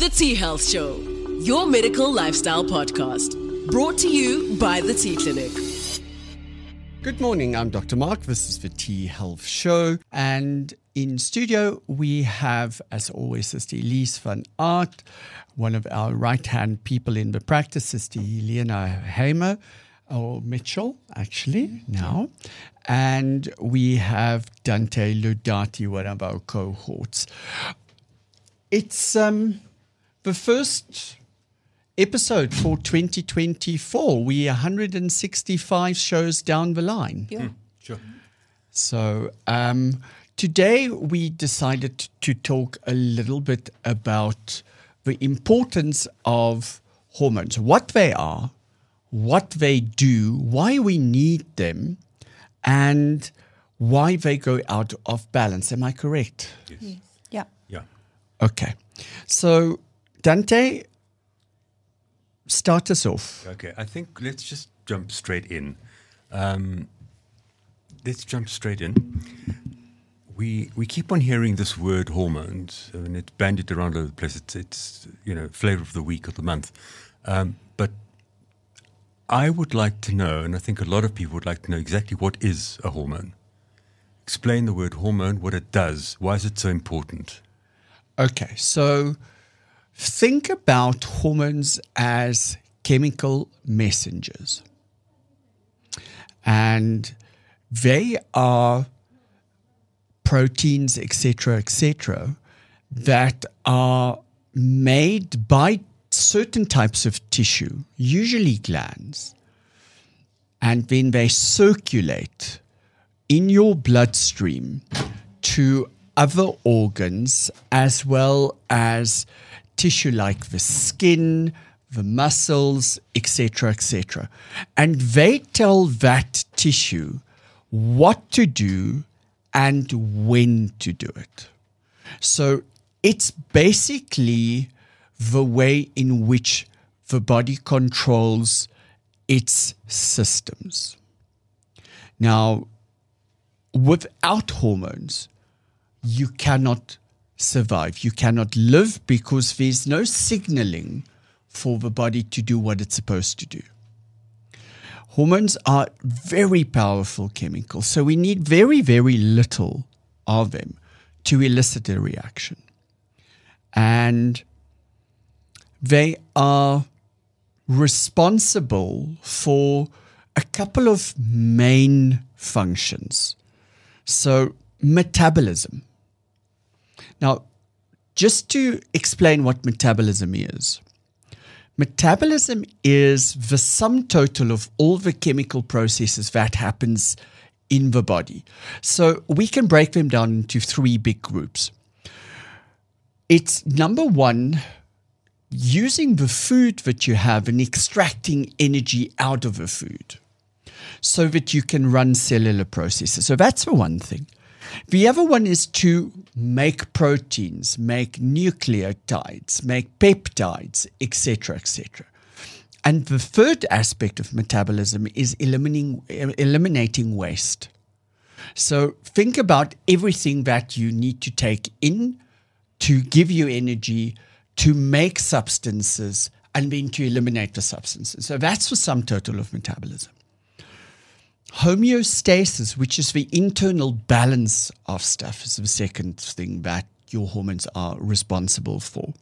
The T Health Show, your medical lifestyle podcast, brought to you by the T Clinic. Good morning. I'm Dr. Mark. This is the T Health Show. And in studio, we have, as always, Sister Elise van Art, one of our right hand people in the practice, Sister Helena Hamer, or Mitchell, actually, now. And we have Dante Ludati, one of our cohorts. It's um, the first episode for 2024. We 165 shows down the line. Yeah. Sure. So um, today we decided to talk a little bit about the importance of hormones, what they are, what they do, why we need them, and why they go out of balance. Am I correct? Yes. Yeah. Yeah. Okay. So, Dante, start us off. Okay. I think let's just jump straight in. Um, let's jump straight in. We we keep on hearing this word hormones, I and it's bandied around all over the place. It's, it's you know flavor of the week or the month. Um, but I would like to know, and I think a lot of people would like to know exactly what is a hormone. Explain the word hormone, what it does, why is it so important? Okay, so think about hormones as chemical messengers. And they are proteins, etc., etc., that are made by certain types of tissue, usually glands, and then they circulate in your bloodstream to other organs as well as tissue like the skin, the muscles, etc., etc. And they tell that tissue what to do and when to do it. So it's basically the way in which the body controls its systems. Now, without hormones, you cannot survive. You cannot live because there's no signaling for the body to do what it's supposed to do. Hormones are very powerful chemicals, so we need very, very little of them to elicit a reaction. And they are responsible for a couple of main functions. So, metabolism. Now, just to explain what metabolism is, metabolism is the sum total of all the chemical processes that happens in the body. So we can break them down into three big groups. It's number one, using the food that you have and extracting energy out of the food so that you can run cellular processes. So that's the one thing. The other one is to make proteins, make nucleotides, make peptides, etc., etc. And the third aspect of metabolism is eliminating, eliminating waste. So think about everything that you need to take in to give you energy, to make substances, and then to eliminate the substances. So that's the sum total of metabolism homeostasis, which is the internal balance of stuff, is the second thing that your hormones are responsible for.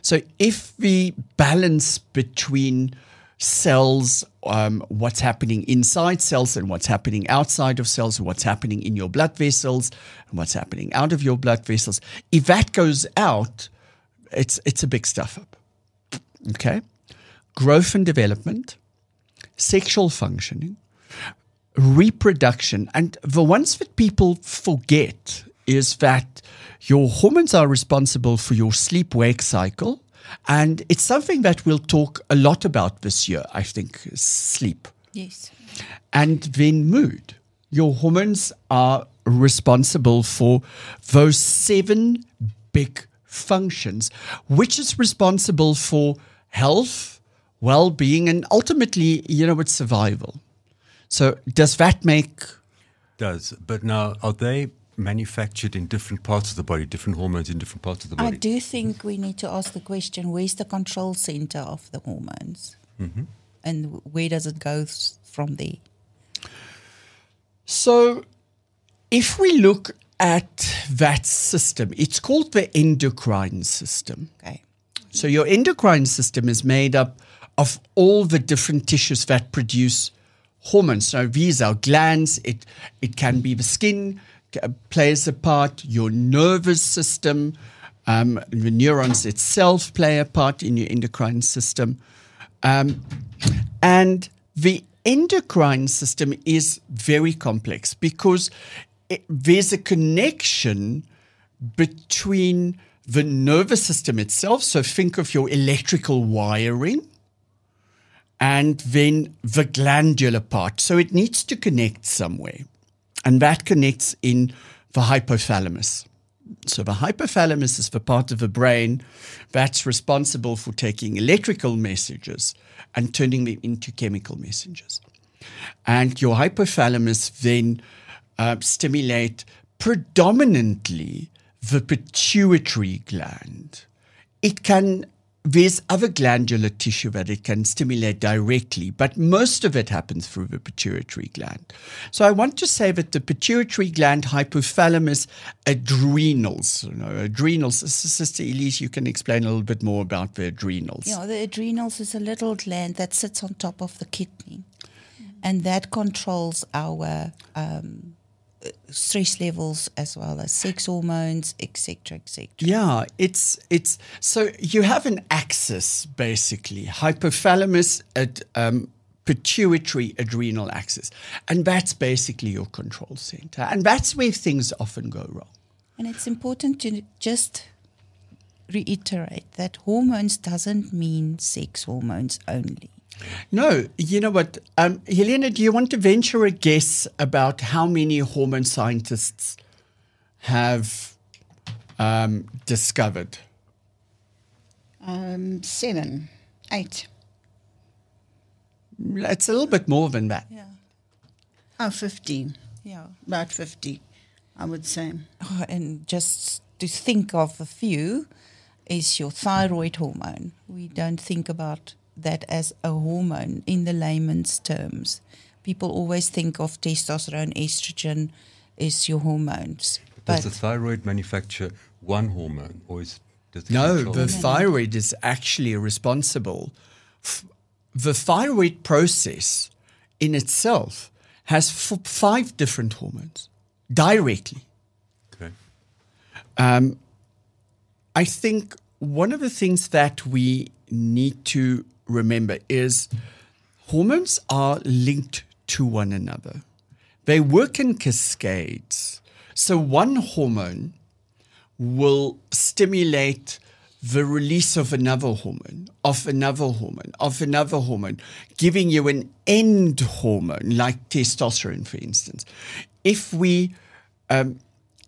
So, if the balance between cells, um, what's happening inside cells and what's happening outside of cells, and what's happening in your blood vessels and what's happening out of your blood vessels, if that goes out, it's it's a big stuff up. Okay, growth and development, sexual functioning, reproduction. And the ones that people forget is that your hormones are responsible for your sleep wake cycle. And it's something that we'll talk a lot about this year, I think, sleep. Yes. And then mood. Your hormones are responsible for those seven big functions, which is responsible for health, well being, and ultimately, you know, it's survival. So does that make does but now are they manufactured in different parts of the body, different hormones in different parts of the body? I do think we need to ask the question where's the control center of the hormones? Mm-hmm. And where does it go from there? So, if we look at that system, it's called the endocrine system. Okay. So, your endocrine system is made up of all the different tissues that produce hormones. So, these are glands, it, it can be the skin, plays a part, your nervous system, um, the neurons itself play a part in your endocrine system. Um, and the endocrine system is very complex because it, there's a connection between the nervous system itself. So think of your electrical wiring and then the glandular part. So it needs to connect somewhere. And that connects in the hypothalamus. So the hypothalamus is the part of the brain that's responsible for taking electrical messages and turning them into chemical messages. And your hypothalamus then uh, stimulate predominantly the pituitary gland. It can there's other glandular tissue that it can stimulate directly, but most of it happens through the pituitary gland. So I want to say that the pituitary gland, hypothalamus, adrenals, you know, adrenals. Sister Elise, you can explain a little bit more about the adrenals. Yeah, the adrenals is a little gland that sits on top of the kidney, and that controls our um, stress levels as well as sex hormones, etc., etc. Yeah, it's it's so you have an axis basically, hypothalamus at um, pituitary adrenal axis, and that's basically your control center, and that's where things often go wrong. And it's important to just reiterate that hormones doesn't mean sex hormones only. No, you know what, um, Helena, do you want to venture a guess about how many hormone scientists have um, discovered? Um, seven, eight. It's a little bit more than that. Yeah. Oh, 15. Yeah. About 50, I would say. Oh, and just to think of a few is your thyroid hormone. We don't think about that as a hormone in the layman's terms. People always think of testosterone, estrogen is your hormones. Does the thyroid manufacture one hormone, or is does it No, control- the thyroid is actually responsible. F- the thyroid process in itself has f- five different hormones directly. Okay. Um, I think one of the things that we need to remember is hormones are linked to one another. They work in cascades. So one hormone will stimulate the release of another hormone, of another hormone, of another hormone, giving you an end hormone like testosterone, for instance. If we um,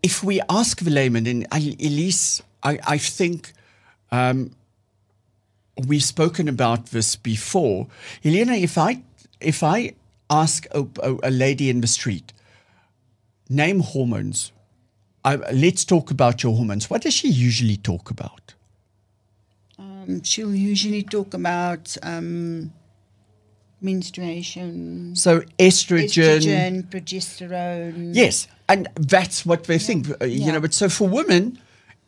if we ask the layman, and Elise, I, I think um, we've spoken about this before. Elena, if I if I ask a, a, a lady in the street, name hormones. I, let's talk about your hormones. What does she usually talk about? Um, she'll usually talk about um, menstruation, So estrogen. estrogen, progesterone. Yes, and that's what they think. uh, You Yeah. know, but so for women,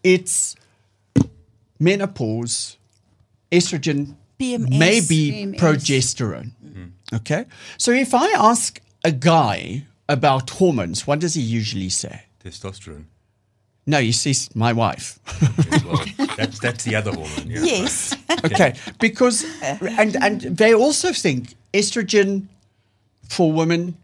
it's menopause, estrogen, PMS. maybe PMS. progesterone. Mm. Okay, so if I ask a guy about hormones, what does he usually say? testosterone. No, he says my wife. Yes, well, that's that's the other hormone. Yeah. yes. okay, because and and they also think estrogen for women,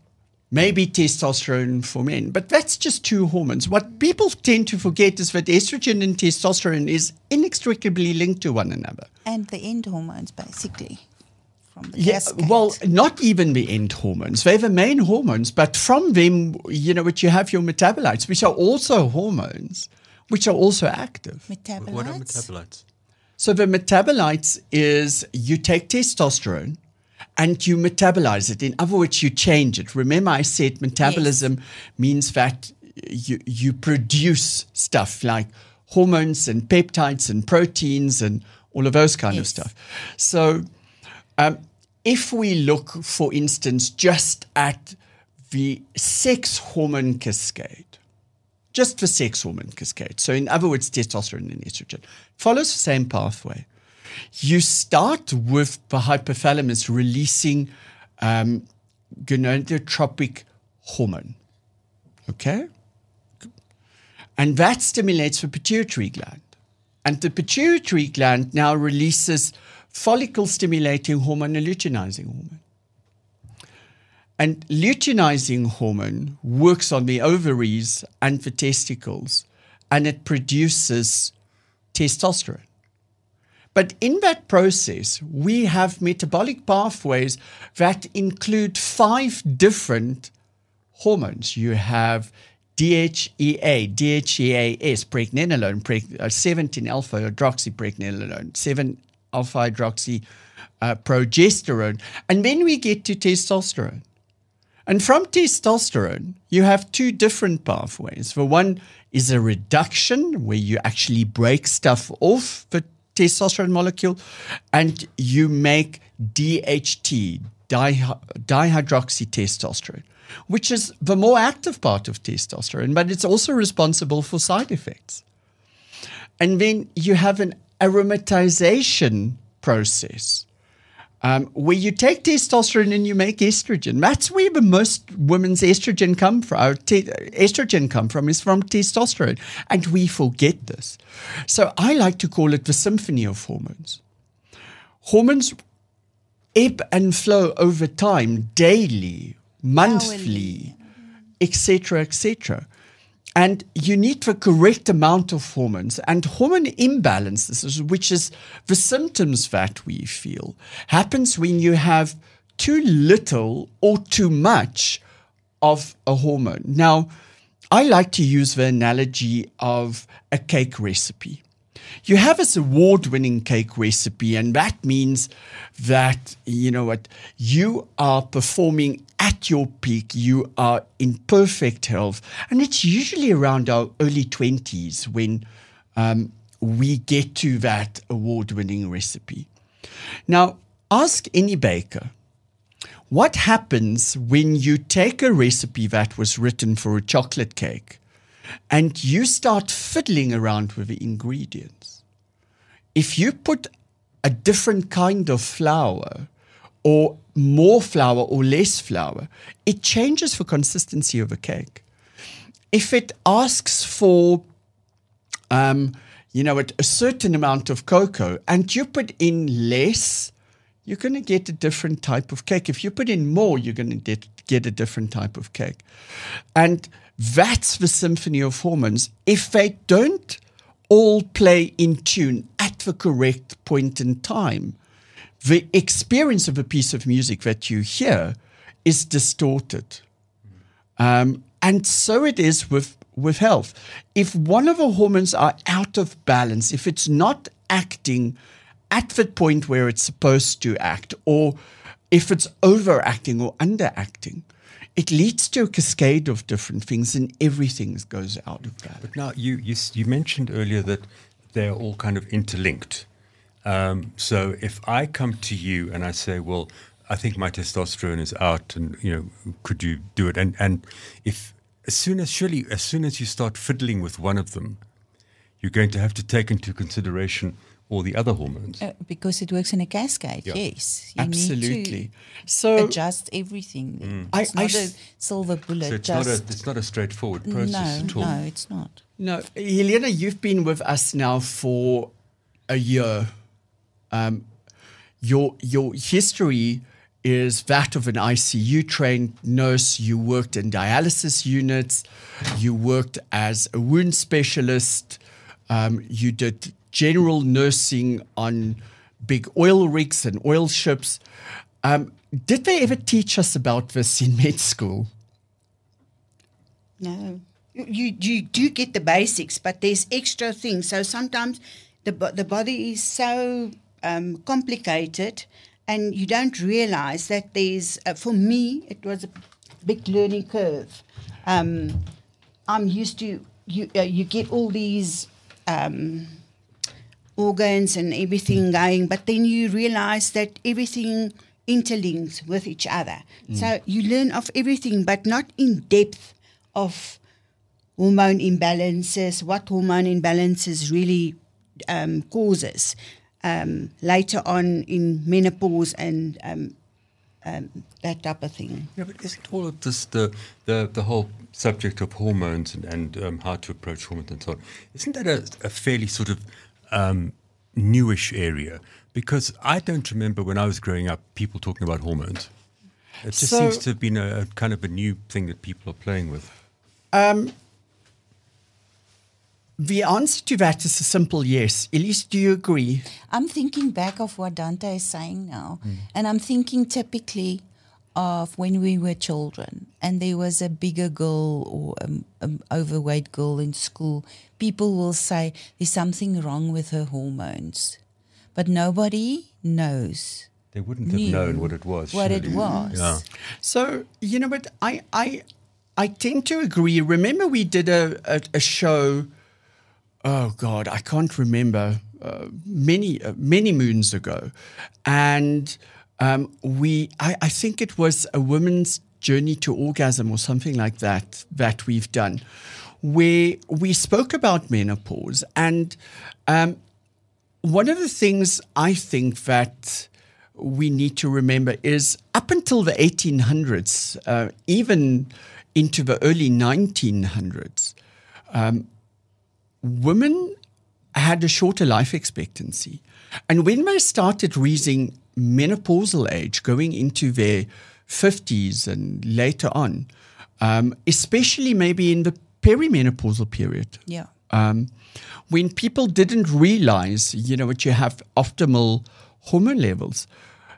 maybe testosterone for men, but that's just two hormones. What people tend to forget is that estrogen and testosterone is inextricably linked to one another. and the end hormones, basically, from the Yeah, cascade. well, not even the end hormones. They're the main hormones, but from them, you know, which you have your metabolites, which are also hormones, which are also active. metabolites. What are metabolites? So the metabolites is you take testosterone and you metabolize it. In other words, you change it. Remember, I said metabolism means that you you produce stuff like hormones and peptides and proteins and all of those kind of stuff. So, um, if we look, for instance, just at the sex hormone cascade, just the sex hormone cascade. So, in other words, testosterone and estrogen follows the same pathway. You start with the hypothalamus releasing um, gonadotropic hormone. Okay? And that stimulates the pituitary gland. And the pituitary gland now releases follicle stimulating hormone and luteinizing hormone. And luteinizing hormone works on the ovaries and the testicles, and it produces testosterone. But in that process, we have metabolic pathways that include five different hormones. You have E DHEA, DHEAS, pregnenolone, preg- uh, 17 alpha hydroxypregnenolone, 7 alpha hydroxy uh, progesterone. And then we get to testosterone. And from testosterone, you have two different pathways. The one is a reduction, where you actually break stuff off the testosterone molecule, and you make DHT, di- dihydroxytestosterone, which is the more active part of testosterone, but it's also responsible for side effects. And then you have an aromatization process um, where you take testosterone and you make estrogen. That's where the most women's estrogen come from. Or te- estrogen come from is from testosterone, and we forget this. So I like to call it the symphony of hormones. Hormones ebb and flow over time, daily, monthly, etc., etc. And you need the correct amount of hormones. And hormone imbalances, which is the symptoms that we feel, happens when you have too little or too much of a hormone. Now, I like to use the analogy of a cake recipe. You have this award winning cake recipe, and that means that, you know what, you are performing at your peak, you are in perfect health. And it's usually around our early 20s when um, we get to that award winning recipe. Now, ask any baker what happens when you take a recipe that was written for a chocolate cake and you start fiddling around with the ingredients? If you put a different kind of flour or more flour or less flour, it changes the consistency of a cake. If it asks for, um, you know, a, certain amount of cocoa and you put in less, you're going to get a different type of cake. If you put in more, you're going to get, get a different type of cake. And that's the symphony of hormones. If they don't all play in tune at the correct point in time, the experience of a piece of music that you hear is distorted. Um, and so it is with, with health. If one of the hormones are out of balance, if it's not acting at the point where it's supposed to act, or if it's overacting or underacting, it leads to a cascade of different things and everything goes out of balance. But now you, you you mentioned earlier that they're all kind of interlinked. Um, so if I come to you and I say, well, I think my testosterone is out, and you know, could you do it? And and if as soon as surely as soon as you start fiddling with one of them, you're going to have to take into consideration all the other hormones. Uh, because it works in a cascade, Yeah. yes. You Absolutely. Need So adjust everything. I- It's I not a s- silver bullet. so it's not a it's not a straightforward process no, at all. no, it's not. No, Helena, you've been with us now for a year. Um, your your history is that of an ICU trained nurse. You worked in dialysis units. You worked as a wound specialist. Um, you did general nursing on big oil rigs and oil ships. Um, did they ever teach us about this in med school? No. You, you do get the basics, but there's extra things. So sometimes the, the body is so um, complicated and you don't realize that there's, uh, for me, it was a big learning curve. Um, I'm used to you. Uh, you get all these um, organs and everything going, but then you realize that everything interlinks with each other. So you learn of everything, but not in depth of hormone imbalances, what hormone imbalances really um, causes um, later on in menopause and um, um, that type of thing. Yeah, but isn't all of this the the, the whole subject of hormones and, and um, how to approach hormones and so on? Isn't that a, a fairly sort of um, newish area? Because I don't remember when I was growing up people talking about hormones. It just So- seems to have been a, a kind of a new thing that people are playing with. The answer to that is a simple yes. Elise, do you agree? I'm thinking back of what Dante is saying now, and I'm thinking typically of when we were children and there was a bigger girl or an um, overweight girl in school. People will say there's something wrong with her hormones, but nobody knows They wouldn't have known what it was. what it was. Yeah. So you know what I I I tend to agree. Remember, we did a a, a show. Oh God, I can't remember uh, many uh, many moons ago, and um, we I, I think it was a woman's journey to orgasm or something like that that we've done, where we spoke about menopause and. Um, one of the things I think that we need to remember is up until the 1800s, uh, even into the early 1900s, um, women had a shorter life expectancy. And when they started reaching menopausal age, going into their 50s and later on, um, especially maybe in the perimenopausal period, Yeah. um, when people didn't realize, you know, that you have optimal hormone levels,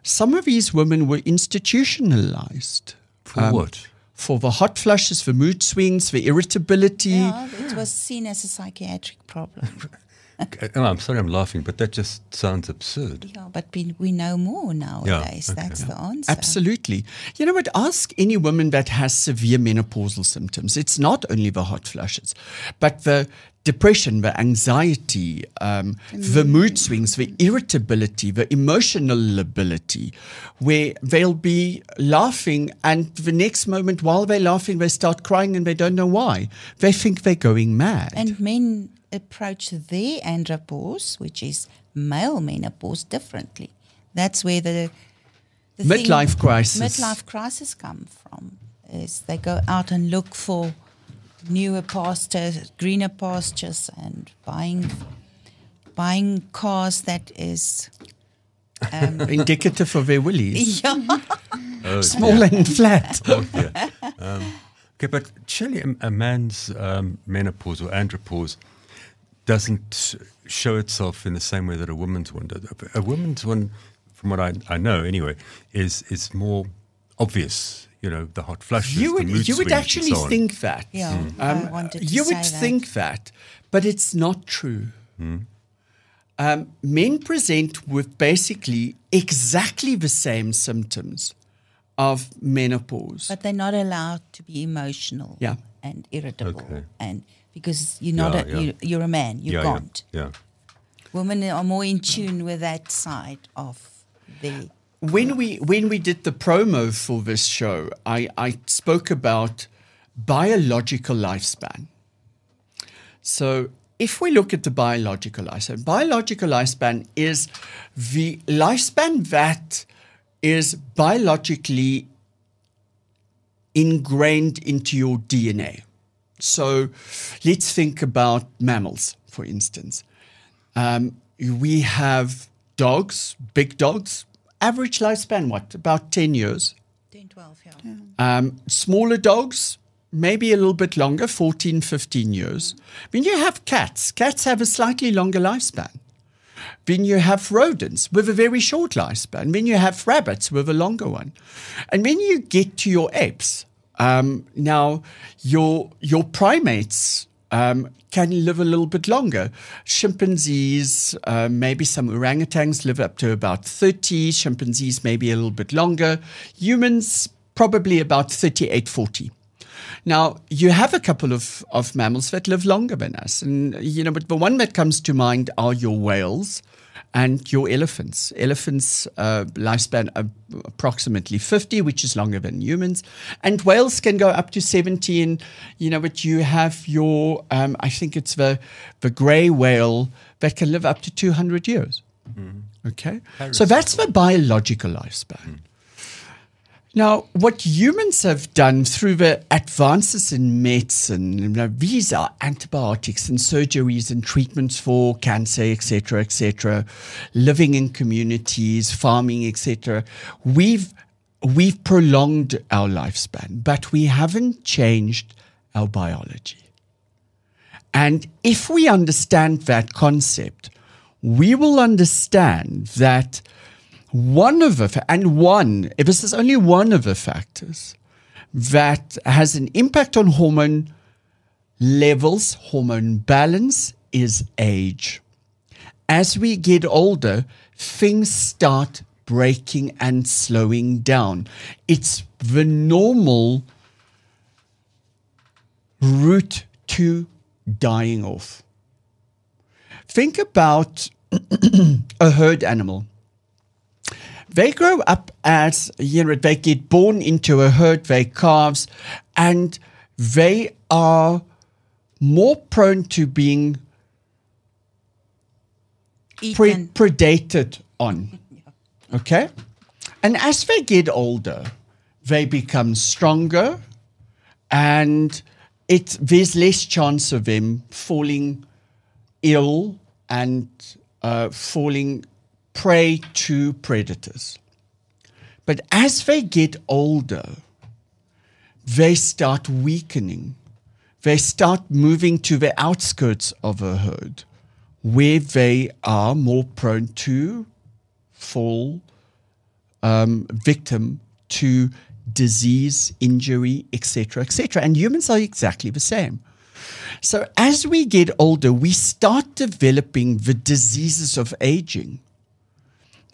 some of these women were institutionalized. For what? For the hot flushes, the mood swings, the irritability. Yeah, it was seen as a psychiatric problem. Oh, I'm sorry, I'm laughing, but that just sounds absurd. yeah, but we, we know more nowadays. okay. That's the answer. Absolutely. You know what? Ask any woman that has severe menopausal symptoms. It's not only the hot flushes, but the depression, the anxiety, um, the mood swings, the irritability, the emotional lability, where they'll be laughing and the next moment while they're laughing, they start crying and they don't know why. They think they're going mad. And men approach their andropause, which is male menopause, differently. That's where the, the thing- Midlife crisis. Midlife crisis come from. Is they go out and look for newer pastures, greener pastures, and buying buying cars that is Indicative of their willies. yeah. Oh, Small and flat. Oh, yeah. um, okay, but surely a, a man's um, menopause or andropause doesn't show itself in the same way that a woman's one does. A woman's one, from what I, I know anyway, is is more obvious. You know, the hot flushes, you the would mood you would actually so think that. Yeah, Um, I wanted to you say would that. think that, but it's not true. Um, men present with basically exactly the same symptoms of menopause. But they're not allowed to be emotional Yeah. and irritable. Okay. And because you're not Yeah, a, yeah. You, you're a man, you yeah, can't. Yeah, yeah. Women are more in tune with that side of the when we when we did the promo for this show, I, I spoke about biological lifespan. So if we look at the biological lifespan, biological lifespan is the lifespan that is biologically ingrained into your DNA. So let's think about mammals, for instance. Um, we have dogs, big dogs, average lifespan, what, about 10 years? 10, 12, yeah. Um, smaller dogs, maybe a little bit longer, 14, 15 years. When you have cats, cats have a slightly longer lifespan. Then you have rodents with a very short lifespan. Then you have rabbits with a longer one. And when you get to your apes, um, now your your primates um, can live a little bit longer. Chimpanzees, uh, maybe some orangutans live up to about 30. Chimpanzees maybe a little bit longer. Humans probably about 38, 40. Now, you have a couple of, of mammals that live longer than us. And, you know, but the one that comes to mind are your whales and your elephants. Elephants' uh, lifespan uh, approximately 50, which is longer than humans. And whales can go up to 70. And, you know, but you have your, um, I think it's the, the grey whale that can live up to 200 years. Okay? So that's the biological lifespan. Now, what humans have done through the advances in medicine, you know, these are antibiotics and surgeries and treatments for cancer, etc., etc., living in communities, farming, etc. We've we've prolonged our lifespan, but we haven't changed our biology. And if we understand that concept, we will understand that one of the and one if this is only one of the factors that has an impact on hormone levels hormone balance is age. As we get older things start breaking and slowing down. It's the normal route to dying off. Think about a herd animal they grow up as you know they get born into a herd they calves and they are more prone to being pre- predated on okay? And as they get older they become stronger and it there's less chance of them falling ill and uh, falling prey to predators. But as they get older, they start weakening. They start moving to the outskirts of a herd where they are more prone to fall um, victim to disease, injury, etc., etc. And humans are exactly the same. So as we get older, we start developing the diseases of aging.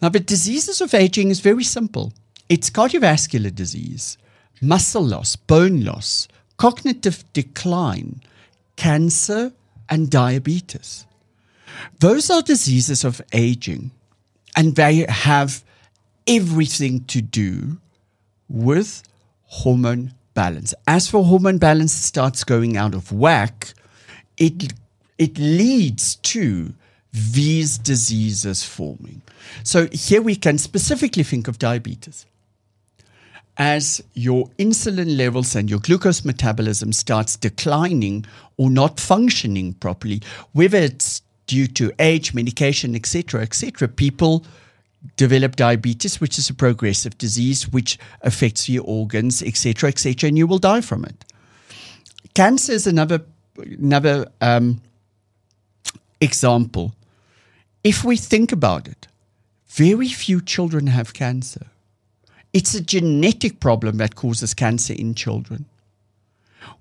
Now, the diseases of aging is very simple. It's cardiovascular disease, muscle loss, bone loss, cognitive decline, cancer, and diabetes. Those are diseases of aging, and they have everything to do with hormone balance. As for hormone balance starts going out of whack, it it leads to these diseases forming. So here we can specifically think of diabetes. As your insulin levels and your glucose metabolism starts declining or not functioning properly, whether it's due to age, medication, etc., etc., people develop diabetes, which is a progressive disease which affects your organs, etc., etc., and you will die from it. Cancer is another another um, example. If we think about it, very few children have cancer. It's a genetic problem that causes cancer in children.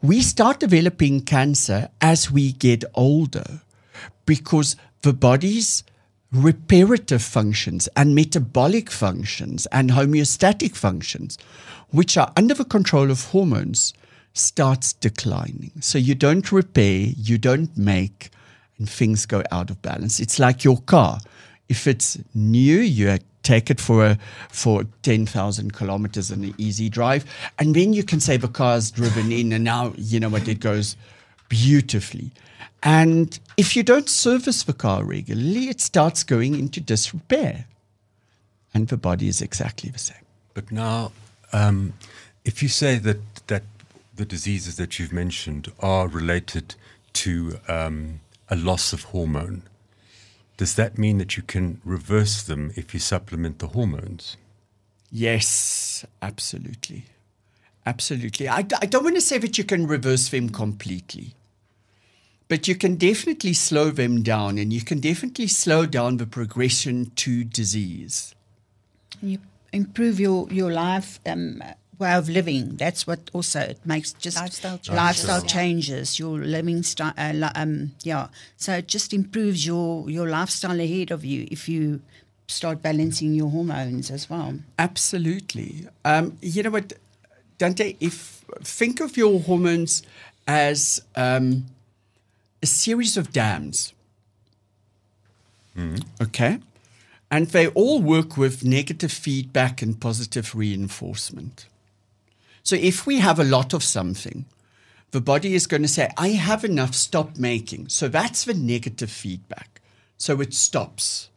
We start developing cancer as we get older because the body's reparative functions and metabolic functions and homeostatic functions, which are under the control of hormones, starts declining. So you don't repair, you don't make, and things go out of balance. It's like your car. If it's new, you take it for a, for 10,000 kilometers in an easy drive, and then you can say the car's driven in, and now you know what it goes beautifully. And if you don't service the car regularly, it starts going into disrepair. And the body is exactly the same. But now, um, if you say that that the diseases that you've mentioned are related to um, a loss of hormone, does that mean that you can reverse them if you supplement the hormones? Yes, absolutely. Absolutely. I, I don't want to say that you can reverse them completely, but you can definitely slow them down and you can definitely slow down the progression to disease. You improve your your life um, way of living. That's what also it makes just Lifestyle changes. lifestyle Yeah. Your living style, uh, um, yeah. So it just improves your your lifestyle ahead of you if you start balancing your hormones as well. Absolutely. Um, you know what? Dante, if think of your hormones as um, a series of dams. Okay, and they all work with negative feedback and positive reinforcement. So if we have a lot of something, the body is going to say, I have enough, stop making. So that's the negative feedback. So it stops.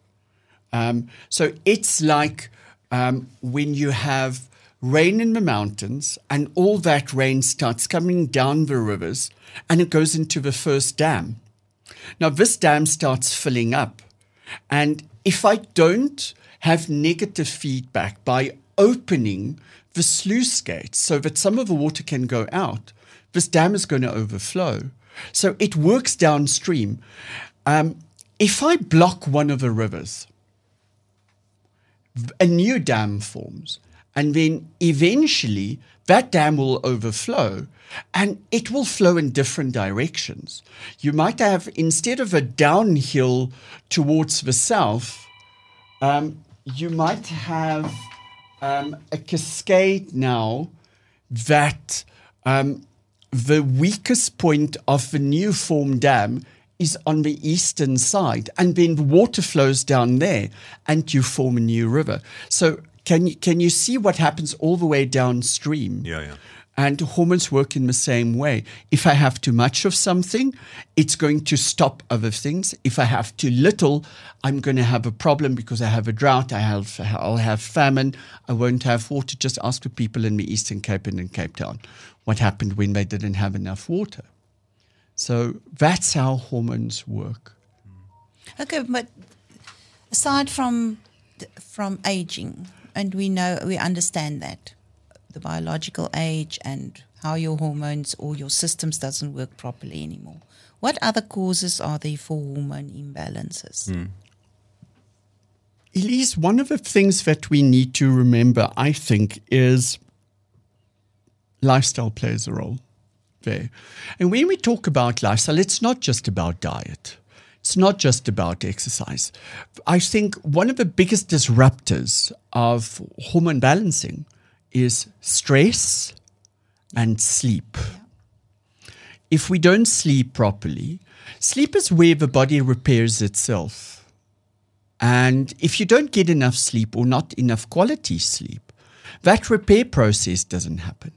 Um, so it's like um, when you have rain in the mountains and all that rain starts coming down the rivers and it goes into the first dam. Now, this dam starts filling up. And if I don't have negative feedback by opening the sluice gates so that some of the water can go out, this dam is going to overflow. So it works downstream. Um, if I block one of the rivers, a new dam forms. And then eventually that dam will overflow and it will flow in different directions. You might have, instead of a downhill towards the south, um, you might have um, a cascade now that um, the weakest point of the new formed dam is on the eastern side, and then the water flows down there, and you form a new river. So can you can you see what happens all the way downstream? Yeah, yeah. And hormones work in the same way. If I have too much of something, it's going to stop other things. If I have too little, I'm going to have a problem because I have a drought. I have, I'll have famine. I won't have water. Just ask the people in the Eastern Cape and in Cape Town what happened when they didn't have enough water. So that's how hormones work. Okay, but aside from from aging, and we know we understand that the biological age and how your hormones or your systems doesn't work properly anymore. What other causes are there for hormone imbalances? Hmm. Elise, one of the things that we need to remember, I think, is lifestyle plays a role there. And when we talk about lifestyle, it's not just about diet. It's not just about exercise. I think one of the biggest disruptors of hormone balancing is stress and sleep. If we don't sleep properly, sleep is where the body repairs itself. And if you don't get enough sleep or not enough quality sleep, that repair process doesn't happen.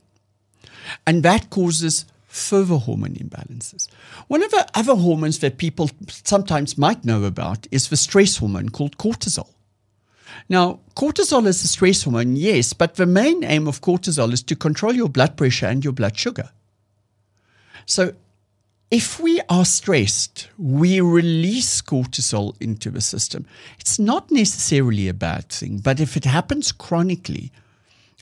And that causes further hormone imbalances. One of the other hormones that people sometimes might know about is the stress hormone called cortisol. Now, cortisol is a stress hormone, yes, but the main aim of cortisol is to control your blood pressure and your blood sugar. So, if we are stressed, we release cortisol into the system. It's not necessarily a bad thing, but if it happens chronically,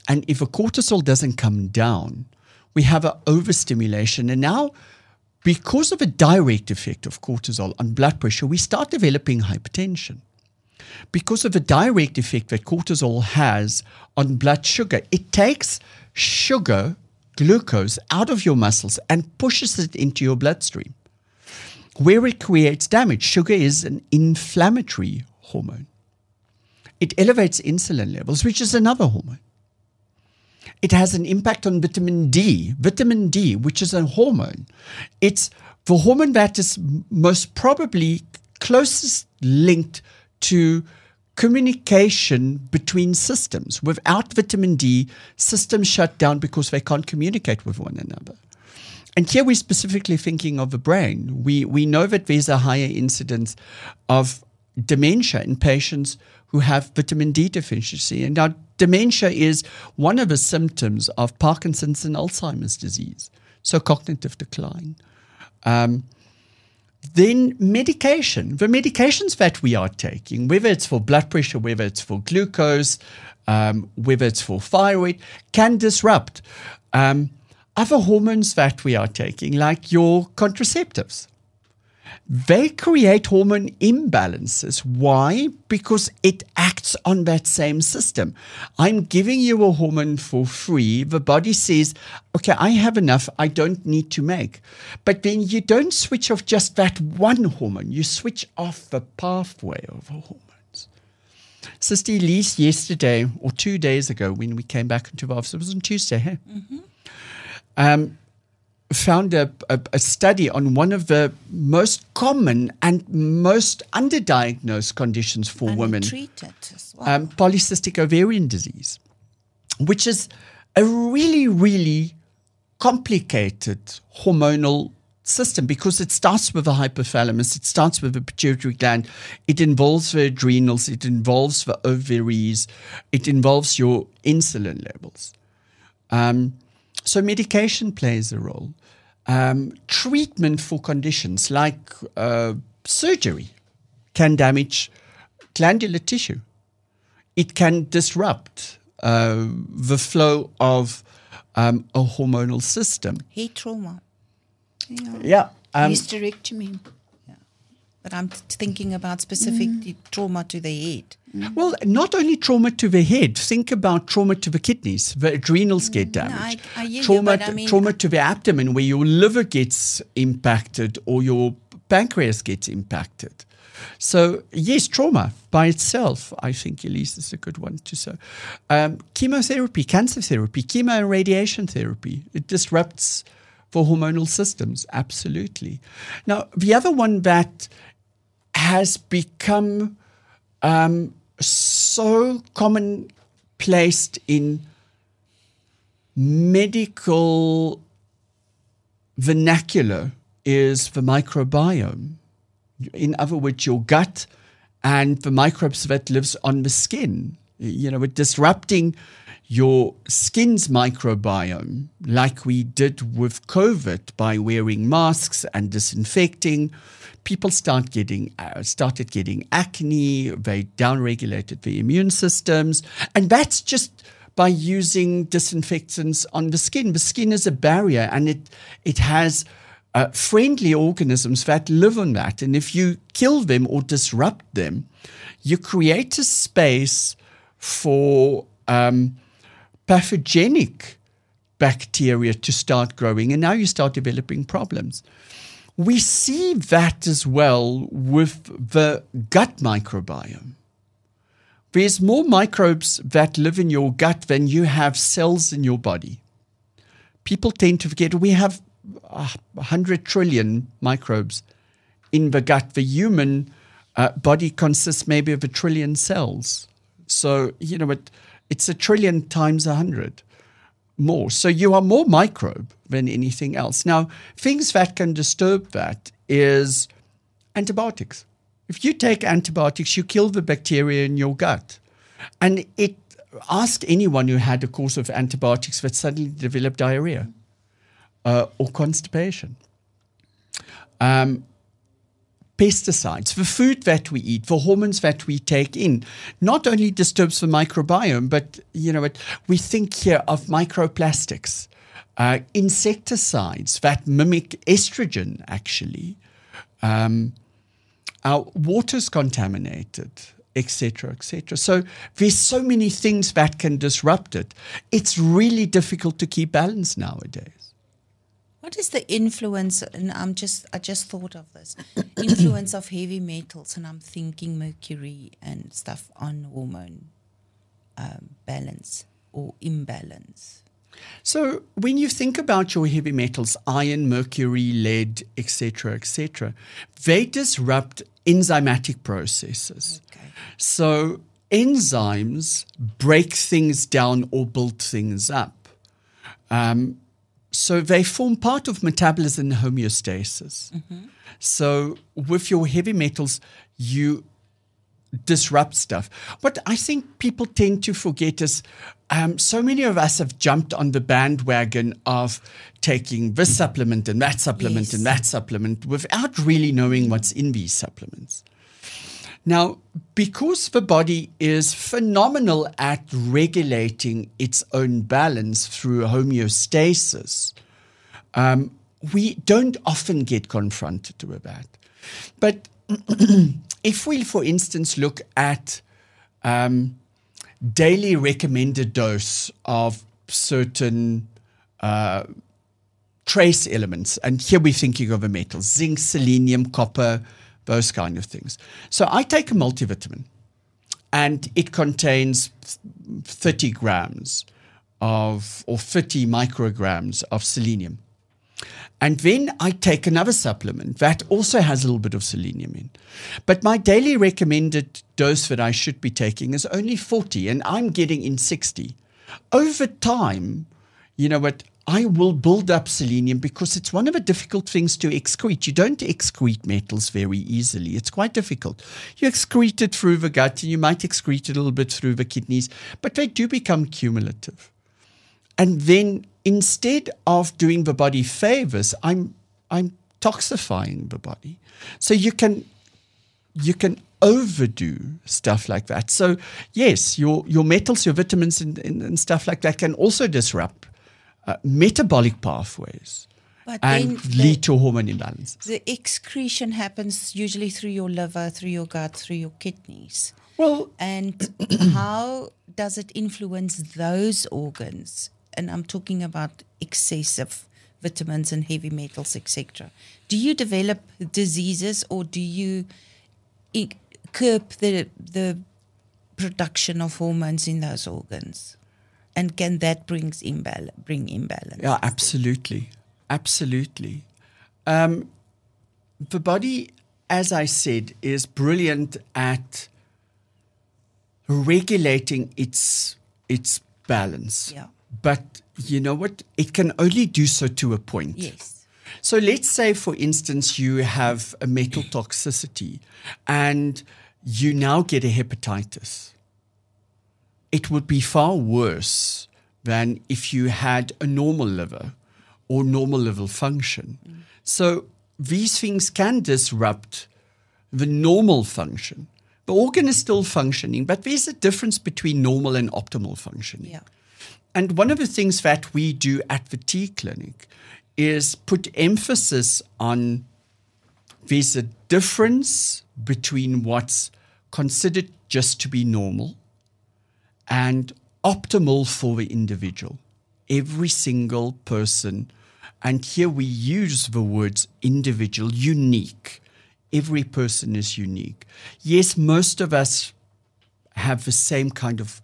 and if a cortisol doesn't come down, we have an overstimulation. And now, because of a direct effect of cortisol on blood pressure, we start developing hypertension. Because of the direct effect that cortisol has on blood sugar, it takes sugar, glucose, out of your muscles and pushes it into your bloodstream, where it creates damage. Sugar is an inflammatory hormone. It elevates insulin levels, which is another hormone it has an impact on vitamin D. Vitamin D, which is a hormone, it's the hormone that is most probably closest linked to communication between systems. Without vitamin D, systems shut down because they can't communicate with one another. And here we're specifically thinking of the brain. We, we know that there's a higher incidence of dementia in patients who have vitamin D deficiency. And now, dementia is one of the symptoms of Parkinson's and Alzheimer's disease, so cognitive decline. Um, then medication, the medications that we are taking, whether it's for blood pressure, whether it's for glucose, um, whether it's for thyroid, can disrupt um, other hormones that we are taking, like your contraceptives they create hormone imbalances. Why? Because it acts on that same system. I'm giving you a hormone for free. The body says, okay, I have enough. I don't need to make. But then you don't switch off just that one hormone, you switch off the pathway of hormones. Sister Elise yesterday or two days ago when we came back into our office, it was on Tuesday, hey? Um, found a, a, a study on one of the most common and most underdiagnosed conditions for women Untreated as well. um, polycystic ovarian disease, which is a really, really complicated hormonal system because it starts with the hypothalamus, it starts with the pituitary gland, it involves the adrenals, it involves the ovaries, it involves your insulin levels. Um, so medication plays a role. Um, treatment for conditions like uh, surgery can damage glandular tissue. It can disrupt uh, the flow of um, a hormonal system. Heat trauma. Yeah. Um, Hysterectomy. But I'm thinking about specific mm. t- trauma to the head. Mm. well, not only trauma to the head. Think about trauma to the kidneys. The adrenals mm, get damaged. I- I hear you, trauma, but I mean- trauma to the abdomen, where your liver gets impacted or your pancreas gets impacted. So yes, trauma by itself, I think Elise is a good one to say. Um, chemotherapy, cancer therapy, chemo and radiation therapy, it disrupts the hormonal systems, absolutely. Now, the other one that has become um, so common placed in medical vernacular is the microbiome. In other words, your gut and the microbes that lives on the skin. You know, with disrupting your skin's microbiome, like we did with COVID by wearing masks and disinfecting. People start getting uh, started getting acne. They downregulated the immune systems, and that's just by using disinfectants on the skin. The skin is a barrier, and it it has uh, friendly organisms that live on that. And if you kill them or disrupt them, you create a space for um, pathogenic bacteria to start growing, and now you start developing problems. We see that as well with the gut microbiome. There's more microbes that live in your gut than you have cells in your body. People tend to forget we have uh, 100 trillion microbes in the gut. The human uh, body consists maybe of a trillion cells. So, you know, it, it's a trillion times 100 more. So you are more microbe than anything else. Now, things that can disturb that is antibiotics. If you take antibiotics, you kill the bacteria in your gut. And it ask anyone who had a course of antibiotics that suddenly developed diarrhea uh, or constipation. Um, pesticides, the food that we eat, the hormones that we take in, not only disturbs the microbiome, but you know, we think here of microplastics, uh, insecticides that mimic estrogen. Actually, um, our water's contaminated, etc., etc. So there's so many things that can disrupt it. It's really difficult to keep balance nowadays. What is the influence? And I'm just, I just thought of this influence of heavy metals, and I'm thinking mercury and stuff on hormone um, balance or imbalance. So when you think about your heavy metals, iron, mercury, lead, etc., etc., they disrupt enzymatic processes. Okay. So enzymes break things down or build things up. Um, so they form part of metabolism and homeostasis. So with your heavy metals, you disrupt stuff. What I think people tend to forget is um, so many of us have jumped on the bandwagon of taking this supplement and that supplement Yes. and that supplement without really knowing what's in these supplements. Now, because the body is phenomenal at regulating its own balance through homeostasis, um, we don't often get confronted with that. But if we, for instance, look at um, daily recommended dose of certain uh, trace elements, and here we're thinking of the metals zinc, selenium, copper, those kind of things. So I take a multivitamin, and it contains 30 grams of or 30 micrograms of selenium. And then I take another supplement that also has a little bit of selenium in. But my daily recommended dose that I should be taking is only 40, and I'm getting in 60. Over time, you know what? I will build up selenium because it's one of the difficult things to excrete. You don't excrete metals very easily. It's quite difficult. You excrete it through the gut, and you might excrete it a little bit through the kidneys, but they do become cumulative. And then instead of doing the body favors, I'm I'm toxifying the body. So you can you can overdo stuff like that. So yes, your your metals, your vitamins, and, and, and stuff like that can also disrupt uh, metabolic pathways But and then lead the- to hormone imbalances. The excretion happens usually through your liver, through your gut, through your kidneys. Well, And how does it influence those organs? And I'm talking about excessive vitamins and heavy metals, etc. Do you develop diseases or do you curb the the production of hormones in those organs? And can that brings imbal- bring imbalance? Yeah, absolutely. Absolutely. Um, the body, as I said, is brilliant at regulating its its balance. Yeah. But you know what? It can only do so to a point. Yes. So let's say, for instance, you have a metal toxicity and you now get a hepatitis. It would be far worse than if you had a normal liver or normal liver function. So these things can disrupt the normal function. The organ is still functioning, but there's a difference between normal and optimal functioning. Yeah. And one of the things that we do at the T Clinic is put emphasis on there's a difference between what's considered just to be normal and optimal for the individual. Every single person, and here we use the words individual, unique. Every person is unique. Yes, most of us have the same kind of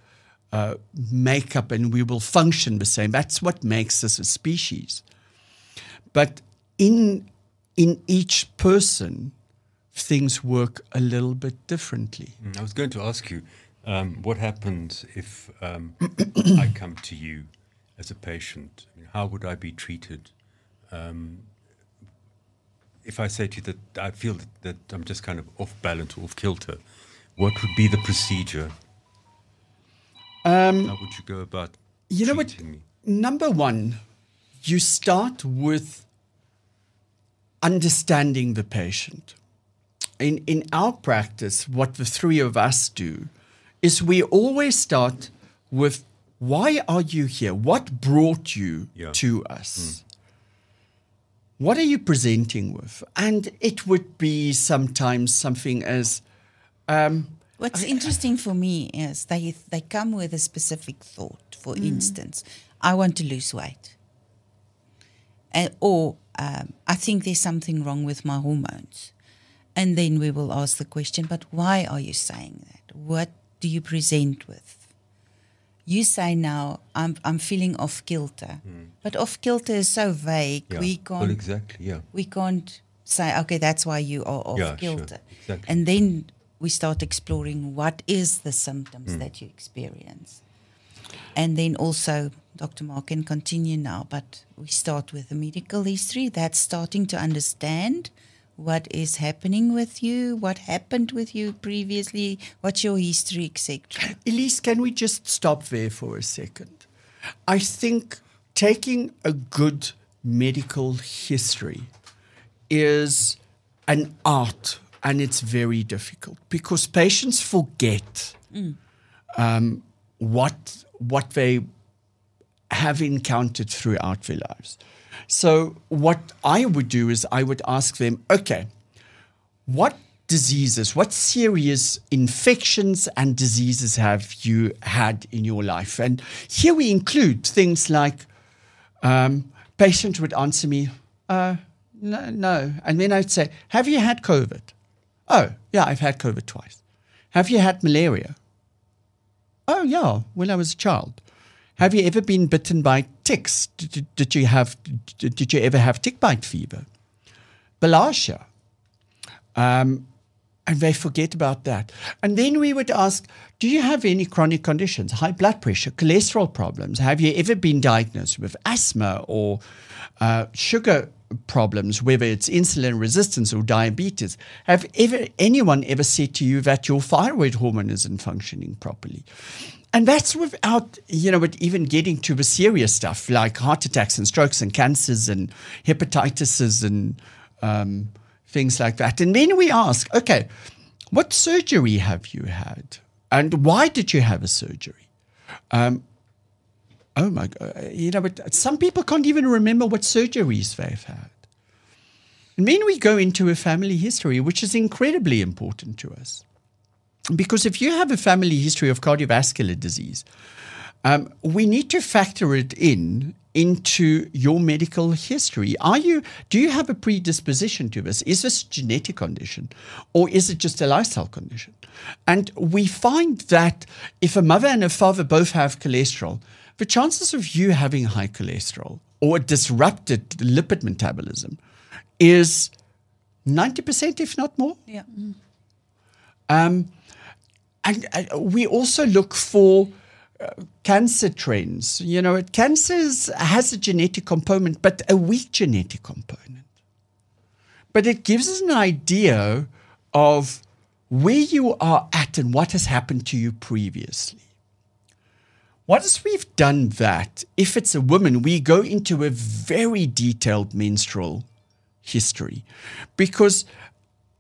uh, makeup and we will function the same. That's what makes us a species. But in in each person, things work a little bit differently. Mm, I was going to ask you, um, what happens if um, I come to you as a patient? I mean, how would I be treated? Um, if I say to you that I feel that, that I'm just kind of off balance or off kilter, what would be the procedure? Um, How would you go about you know what? me? Number one, you start with understanding the patient. In, in our practice, what the three of us do is we always start with why are you here? What brought you Yeah. to us? What are you presenting with? And it would be sometimes something as um, What's interesting for me is they they come with a specific thought. For Mm. instance, I want to lose weight, and, or um, I think there's something wrong with my hormones, and then we will ask the question: But why are you saying that? What do you present with? You say now I'm I'm feeling off kilter, but off kilter is so vague. Yeah. We can't Well, exactly. Yeah. we can't say, okay, that's why you are off Yeah, sure, kilter. exactly. And then we start exploring what is the symptoms Hmm. that you experience. And then also, Dr. Mark can continue now, but we start with the medical history. That's starting to understand what is happening with you, what happened with you previously, what's your history, etc. Elise, can we just stop there for a second? I think taking a good medical history is an art and it's very difficult because patients forget um, what what they have encountered throughout their lives. So what I would do is I would ask them, okay, what diseases, what serious infections and diseases have you had in your life? And here we include things like um, patient would answer me, uh, no, no. And then I'd say, have you had COVID? Oh, yeah, I've had COVID twice. Have you had malaria? Oh, yeah, when I was a child. Have you ever been bitten by ticks? Did, did, you have? Did, you ever have tick bite fever? Bilharzia. Um, and they forget about that. And then we would ask, do you have any chronic conditions, high blood pressure, cholesterol problems? Have you ever been diagnosed with asthma or uh, sugar problems, whether it's insulin resistance or diabetes? Have ever anyone ever said to you that your thyroid hormone isn't functioning properly? And that's without, you know, even getting to the serious stuff like heart attacks and strokes and cancers and hepatitis and um, things like that. And then we ask, okay, what surgery have you had? And why did you have a surgery? Um, oh my God. You know, but some people can't even remember what surgeries they've had. And then we go into a family history, which is incredibly important to us. Because if you have a family history of cardiovascular disease, um, we need to factor it in into your medical history. Are you do you have a predisposition to this? Is this a genetic condition or is it just a lifestyle condition? And we find that if a mother and a father both have cholesterol, the chances of you having high cholesterol or disrupted lipid metabolism is 90% if not more. Yeah. Um, and uh, we also look for uh, cancer trends. You know, cancer is, has a genetic component, but a weak genetic component. But it gives us an idea of where you are at and what has happened to you previously. Once we've done that, if it's a woman, we go into a very detailed menstrual history. Because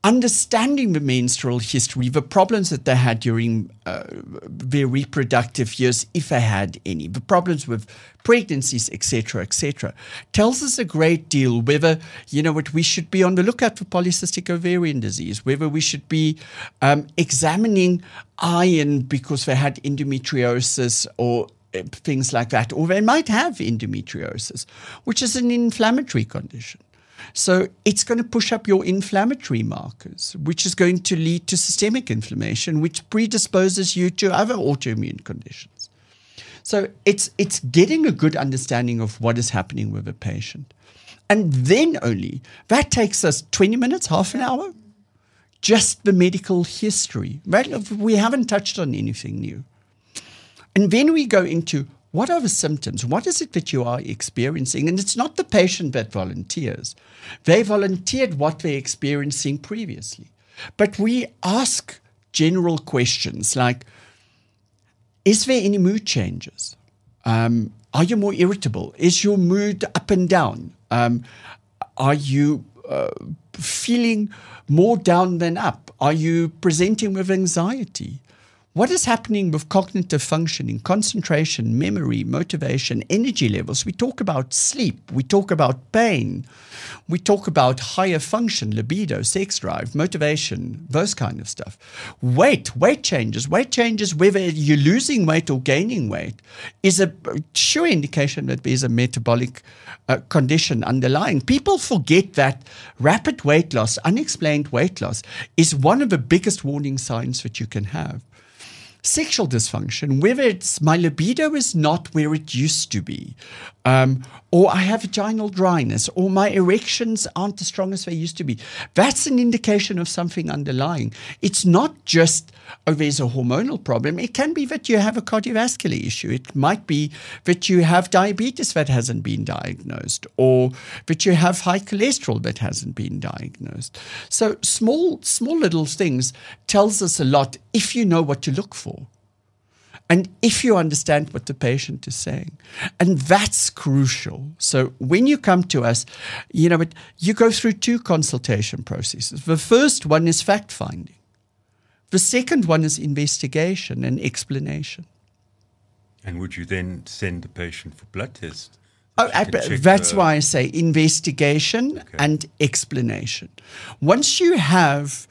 understanding the menstrual history, the problems that they had during uh, their reproductive years, if they had any, the problems with pregnancies, etc., etc., tells us a great deal whether, you know, what we should be on the lookout for polycystic ovarian disease, whether we should be um, examining iron because they had endometriosis or uh, things like that, or they might have endometriosis, which is an inflammatory condition. So it's going to push up your inflammatory markers, which is going to lead to systemic inflammation, which predisposes you to other autoimmune conditions. So it's it's getting a good understanding of what is happening with a patient. And then only that takes us 20 minutes, half an hour. Just the medical history. Right? We haven't touched on anything new. And then we go into what are the symptoms? What is it that you are experiencing? And it's not the patient that volunteers. They volunteered what they're experiencing previously. But we ask general questions like Is there any mood changes? Um, are you more irritable? Is your mood up and down? Um, are you uh, feeling more down than up? Are you presenting with anxiety? What is happening with cognitive functioning, concentration, memory, motivation, energy levels? We talk about sleep, we talk about pain, we talk about higher function, libido, sex drive, motivation, those kind of stuff. Weight, weight changes, weight changes, whether you're losing weight or gaining weight, is a sure indication that there's a metabolic uh, condition underlying. People forget that rapid weight loss, unexplained weight loss, is one of the biggest warning signs that you can have sexual dysfunction, whether it's my libido is not where it used to be, um, or I have vaginal dryness, or my erections aren't as strong as they used to be. That's an indication of something underlying. It's not just, oh, there's a hormonal problem. It can be that you have a cardiovascular issue. It might be that you have diabetes that hasn't been diagnosed, or that you have high cholesterol that hasn't been diagnosed. So small, small little things tells us a lot if you know what to look for. And if you understand what the patient is saying, and that's crucial. So when you come to us, you know, you go through two consultation processes. The first one is fact finding. The second one is investigation and explanation. And would you then send the patient for blood tests? Oh, that's why I say investigation okay. and explanation. Once you have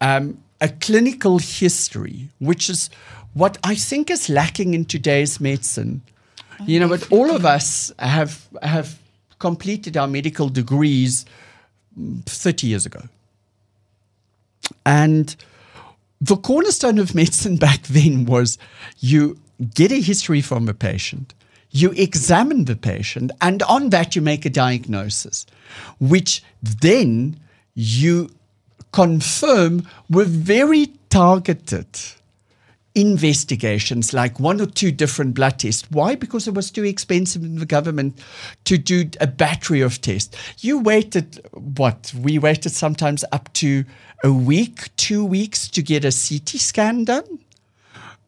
um, a clinical history, which is what I think is lacking in today's medicine. You know, but all of us have have completed our medical degrees 30 years ago. And the cornerstone of medicine back then was you get a history from a patient, you examine the patient, and on that you make a diagnosis, which then you confirm with very targeted investigations, like one or two different blood tests. Why? Because it was too expensive in the government to do a battery of tests. You waited, what? We waited sometimes up to a week, two weeks to get a CT scan done.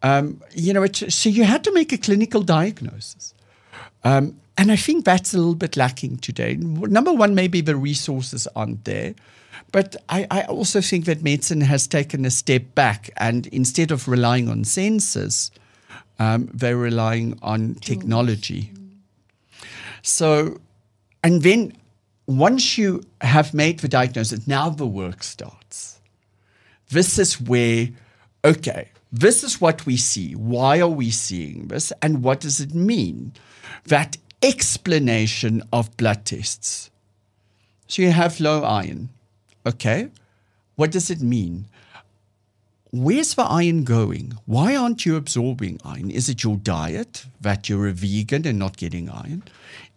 Um, you know, it, so you had to make a clinical diagnosis. Um, and I think that's a little bit lacking today. Number one, maybe the resources aren't there. But I, I also think that medicine has taken a step back, and instead of relying on sensors, um, they're relying on technology. So, and then once you have made the diagnosis, now the work starts. This is where, okay, this is what we see. Why are we seeing this? And what does it mean? That explanation of blood tests. So you have low iron. Okay. What does it mean? Where's the iron going? Why aren't you absorbing iron? Is it your diet that you're a vegan and not getting iron?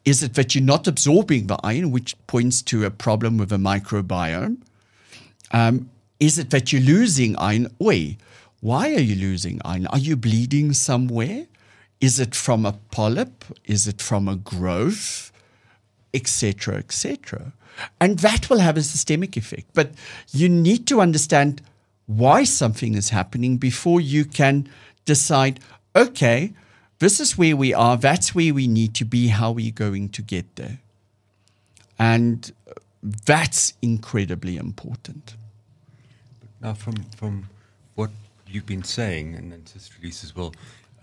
Is it that you're not absorbing the iron, which points to a problem with the microbiome? Um, is it that you're losing iron? Oi, why are you losing iron? Are you bleeding somewhere? Is it from a polyp? Is it from a growth? Etc. Etc. And that will have a systemic effect. But you need to understand why something is happening before you can decide, okay, this is where we are, that's where we need to be, how are we going to get there? And that's incredibly important. Now, from, from what you've been saying, and then Sister Elise as well,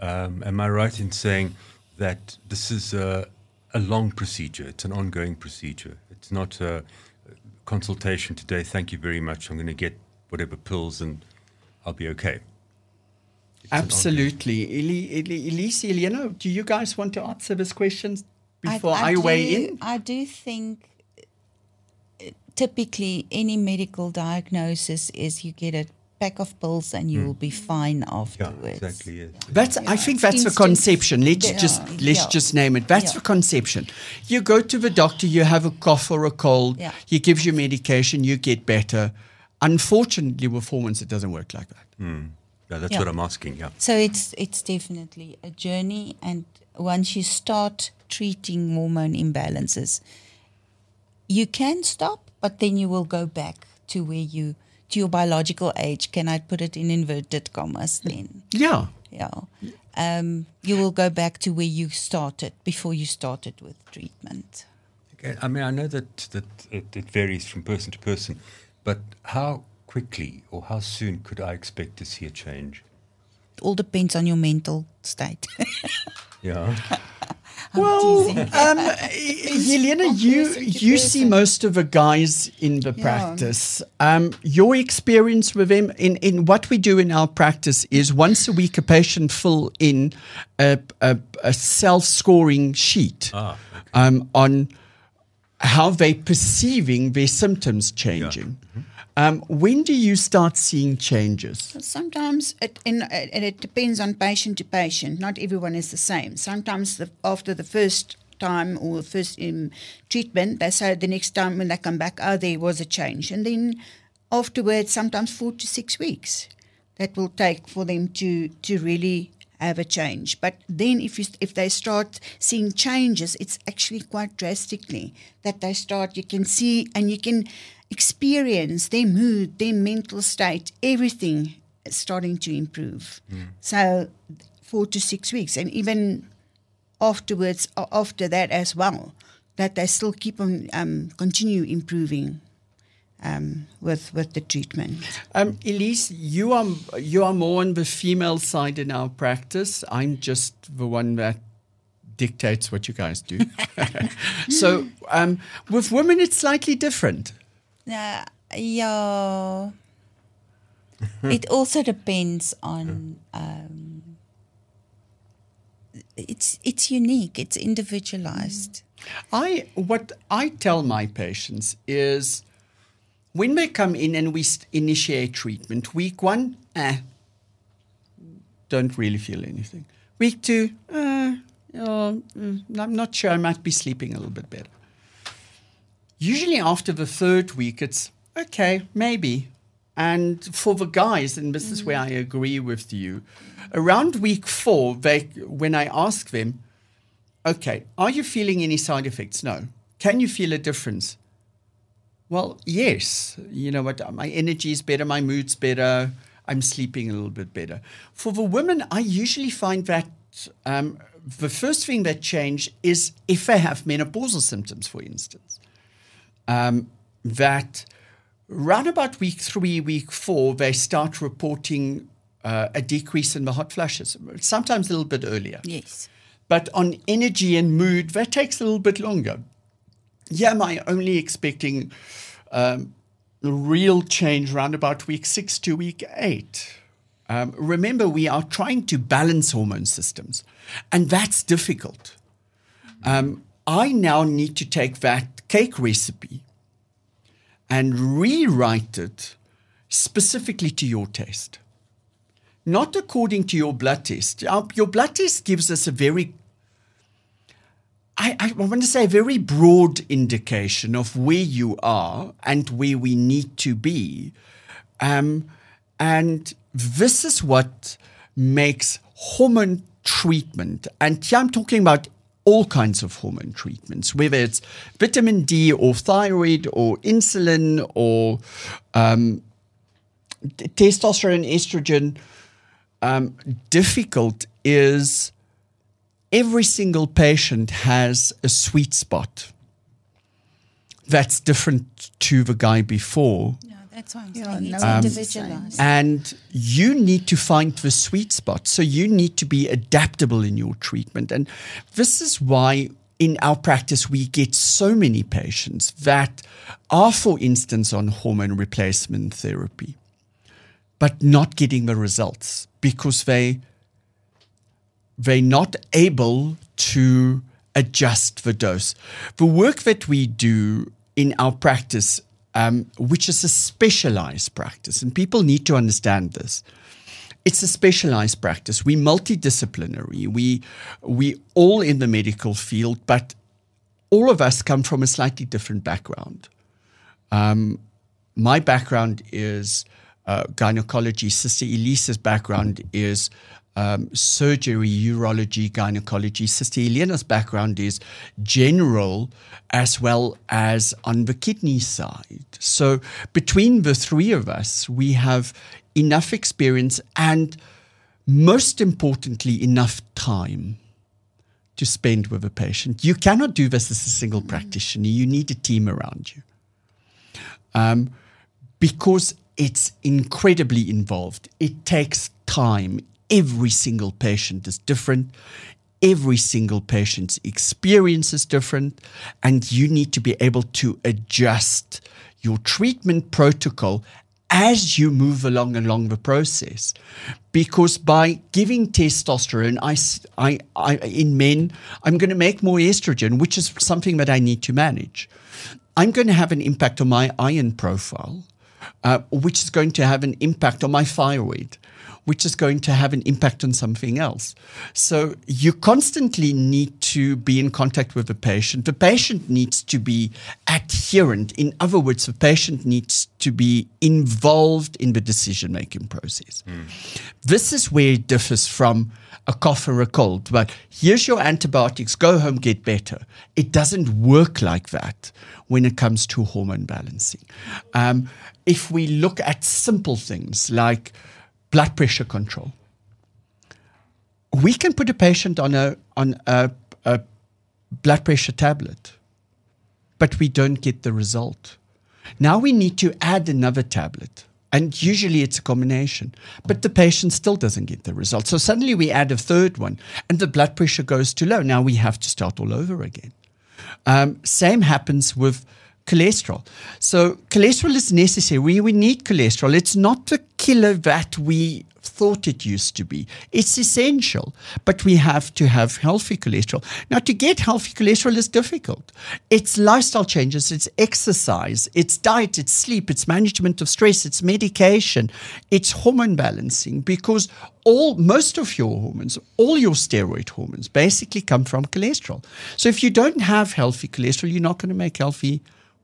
um, am I right in saying that this is a, a long procedure? It's an ongoing procedure. It's not a consultation today. Thank you very much. I'm going to get whatever pills and I'll be okay. It's Absolutely. Eli, Eli, Elise, Elena, do you guys want to answer this question before I, do, weigh in? I do think typically any medical diagnosis is you get a pack of pills and you hmm. will be fine afterwards. Yeah, afterwards. exactly. Yes. That's. I think it's that's the conception. Let's Yeah, just let's yeah. just name it. That's Yeah. the conception. You go to the doctor. You have a cough or a cold. Yeah. He gives you medication. You get better. Unfortunately, with hormones, it doesn't work like that. Hmm. Yeah, that's Yeah. what I'm asking. Yeah. So it's it's definitely a journey, and once you start treating hormone imbalances, you can stop, but then you will go back to where you to your biological age. Can I put it in inverted commas? Then, Yeah. yeah, um, you will go back to where you started before you started with treatment. Okay. I mean, I know that, that it, it varies from person to person, but how quickly or how soon could I expect to see a change? It all depends on your mental state. Yeah. Well, um, Helena, you person you see most of the guys in the Yeah. practice. Um, your experience with them in, in what we do in our practice is once a week a patient fill in a, a, a self scoring sheet Ah, um, on how they perceiving their symptoms changing. Um, when do you start seeing changes? Sometimes it in, and it depends on patient to patient. Not everyone is the same. Sometimes the, after the first time or first um, treatment, they say the next time when they come back, oh, there was a change, and then afterwards, sometimes four to six weeks, that will take for them to to really have a change. But then, if you if they start seeing changes, it's actually quite drastically that they start. You can see and you can experience their mood, their mental state, everything is starting to improve. So, four to six weeks, and even afterwards, after that as well, that they still keep on um, continue improving um, with with the treatment. Um, Elise, you are you are more on the female side in our practice. I'm just the one that dictates what you guys do. so um, with women, it's slightly different. Uh, yeah. it also depends on. Um, it's it's unique. It's individualized. I what I tell my patients is when they come in and we initiate treatment, week one, eh, don't really feel anything. Week two, uh, oh, mm, I'm not sure. I might be sleeping a little bit better. Usually after the third week, it's okay, maybe. And for the guys, and this is where I agree with you, around week four, they, when I ask them, okay, are you feeling any side effects? No. Can you feel a difference? Well, yes. You know what? My energy is better, my mood's better, I'm sleeping a little bit better. For the women, I usually find that um, the first thing that change is if they have menopausal symptoms, for instance. Um, that round about week three, week four, they start reporting uh, a decrease in the hot flushes, sometimes a little bit earlier. Yes. But on energy and mood, that takes a little bit longer. Yeah, am I only expecting um, real change around about week six to week eight? Um, remember, we are trying to balance hormone systems, and that's difficult. Um, I now need to take that cake recipe and rewrite it specifically to your taste, not according to your blood test. Your blood test gives us a very I, I want to say a very broad indication of where you are and where we need to be. Um, and this is what makes hormone treatment, and here I'm talking about all kinds of hormone treatments, whether it's vitamin D or thyroid or insulin or um, testosterone, estrogen, um, difficult is every single patient has a sweet spot that's different to the guy before. Yeah, that's what I'm Yeah, saying. no It's one's the individualized. And you need to find the sweet spot. So you need to be adaptable in your treatment. And this is why in our practice we get so many patients that are, for instance, on hormone replacement therapy, but not getting the results because they they're not able to adjust the dose. The work that we do in our practice, um, which is a specialized practice, and people need to understand this. It's a specialized practice. We're multidisciplinary. We we all in the medical field, but all of us come from a slightly different background. Um, my background is uh, gynecology. Sister Elise's background is um, surgery, urology, gynecology. Sister Elena's background is general as well as on the kidney side. So between the three of us, we have enough experience and most importantly, enough time to spend with a patient. You cannot do this as a single practitioner. You need a team around you um, because it's incredibly involved. It takes time. Every single patient is different. Every single patient's experience is different. And you need to be able to adjust your treatment protocol as you move along along the process because by giving testosterone I, I- I- in men i'm going to make more estrogen which is something that i need to manage i'm going to have an impact on my iron profile uh, which is going to have an impact on my thyroid which is going to have an impact on something else. So you constantly need to be in contact with the patient. The patient needs to be adherent. In other words, the patient needs to be involved in the decision making process. This is where it differs from a cough or a cold. But here's your antibiotics, go home, get better. It doesn't work like that when it comes to hormone balancing. Um, if we look at simple things like blood pressure control. We can put a patient on a on a, a blood pressure tablet, but we don't get the result. Now we need to add another tablet. And usually it's a combination, but the patient still doesn't get the result. So suddenly we add a third one and the blood pressure goes too low. Now we have to start all over again. Um, same happens with cholesterol. So cholesterol is necessary. We, we need cholesterol. It's not the killer that we thought it used to be. It's essential, but we have to have healthy cholesterol. Now, to get healthy cholesterol is difficult. It's lifestyle changes, it's exercise, it's diet, it's sleep, it's management of stress, it's medication, it's hormone balancing because all most of your hormones, all your steroid hormones basically come from cholesterol. So if you don't have healthy cholesterol, you're not going to make healthy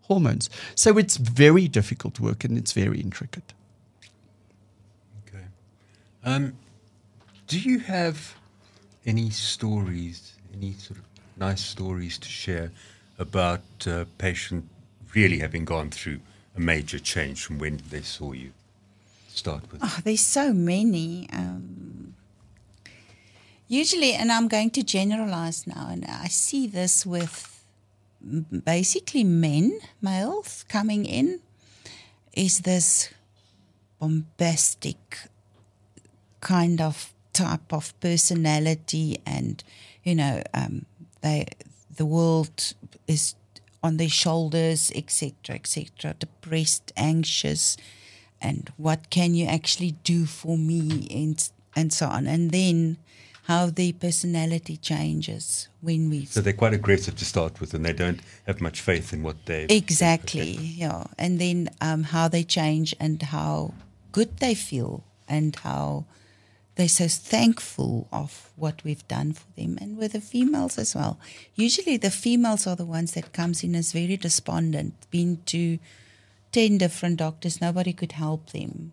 hormones. So it's very difficult work and it's very intricate. Okay. Um, do you have any stories, any sort of nice stories to share about a patient really having gone through a major change from when they saw you? Start with. Oh, there's so many. Um, usually, and I'm going to generalize now, and I see this with m- basically men, males coming in, is this bombastic kind of type of personality, and you know, um, they the world is on their shoulders, etc., etc., depressed, anxious, and what can you actually do for me, and and so on, and then how the personality changes when we So they're quite aggressive to start with, and they don't have much faith in what they Exactly, yeah. And then um, how they change and how good they feel and how they're so thankful of what we've done for them and with the females as well. Usually the females are the ones that comes in as very despondent, been to 10 different doctors, nobody could help them.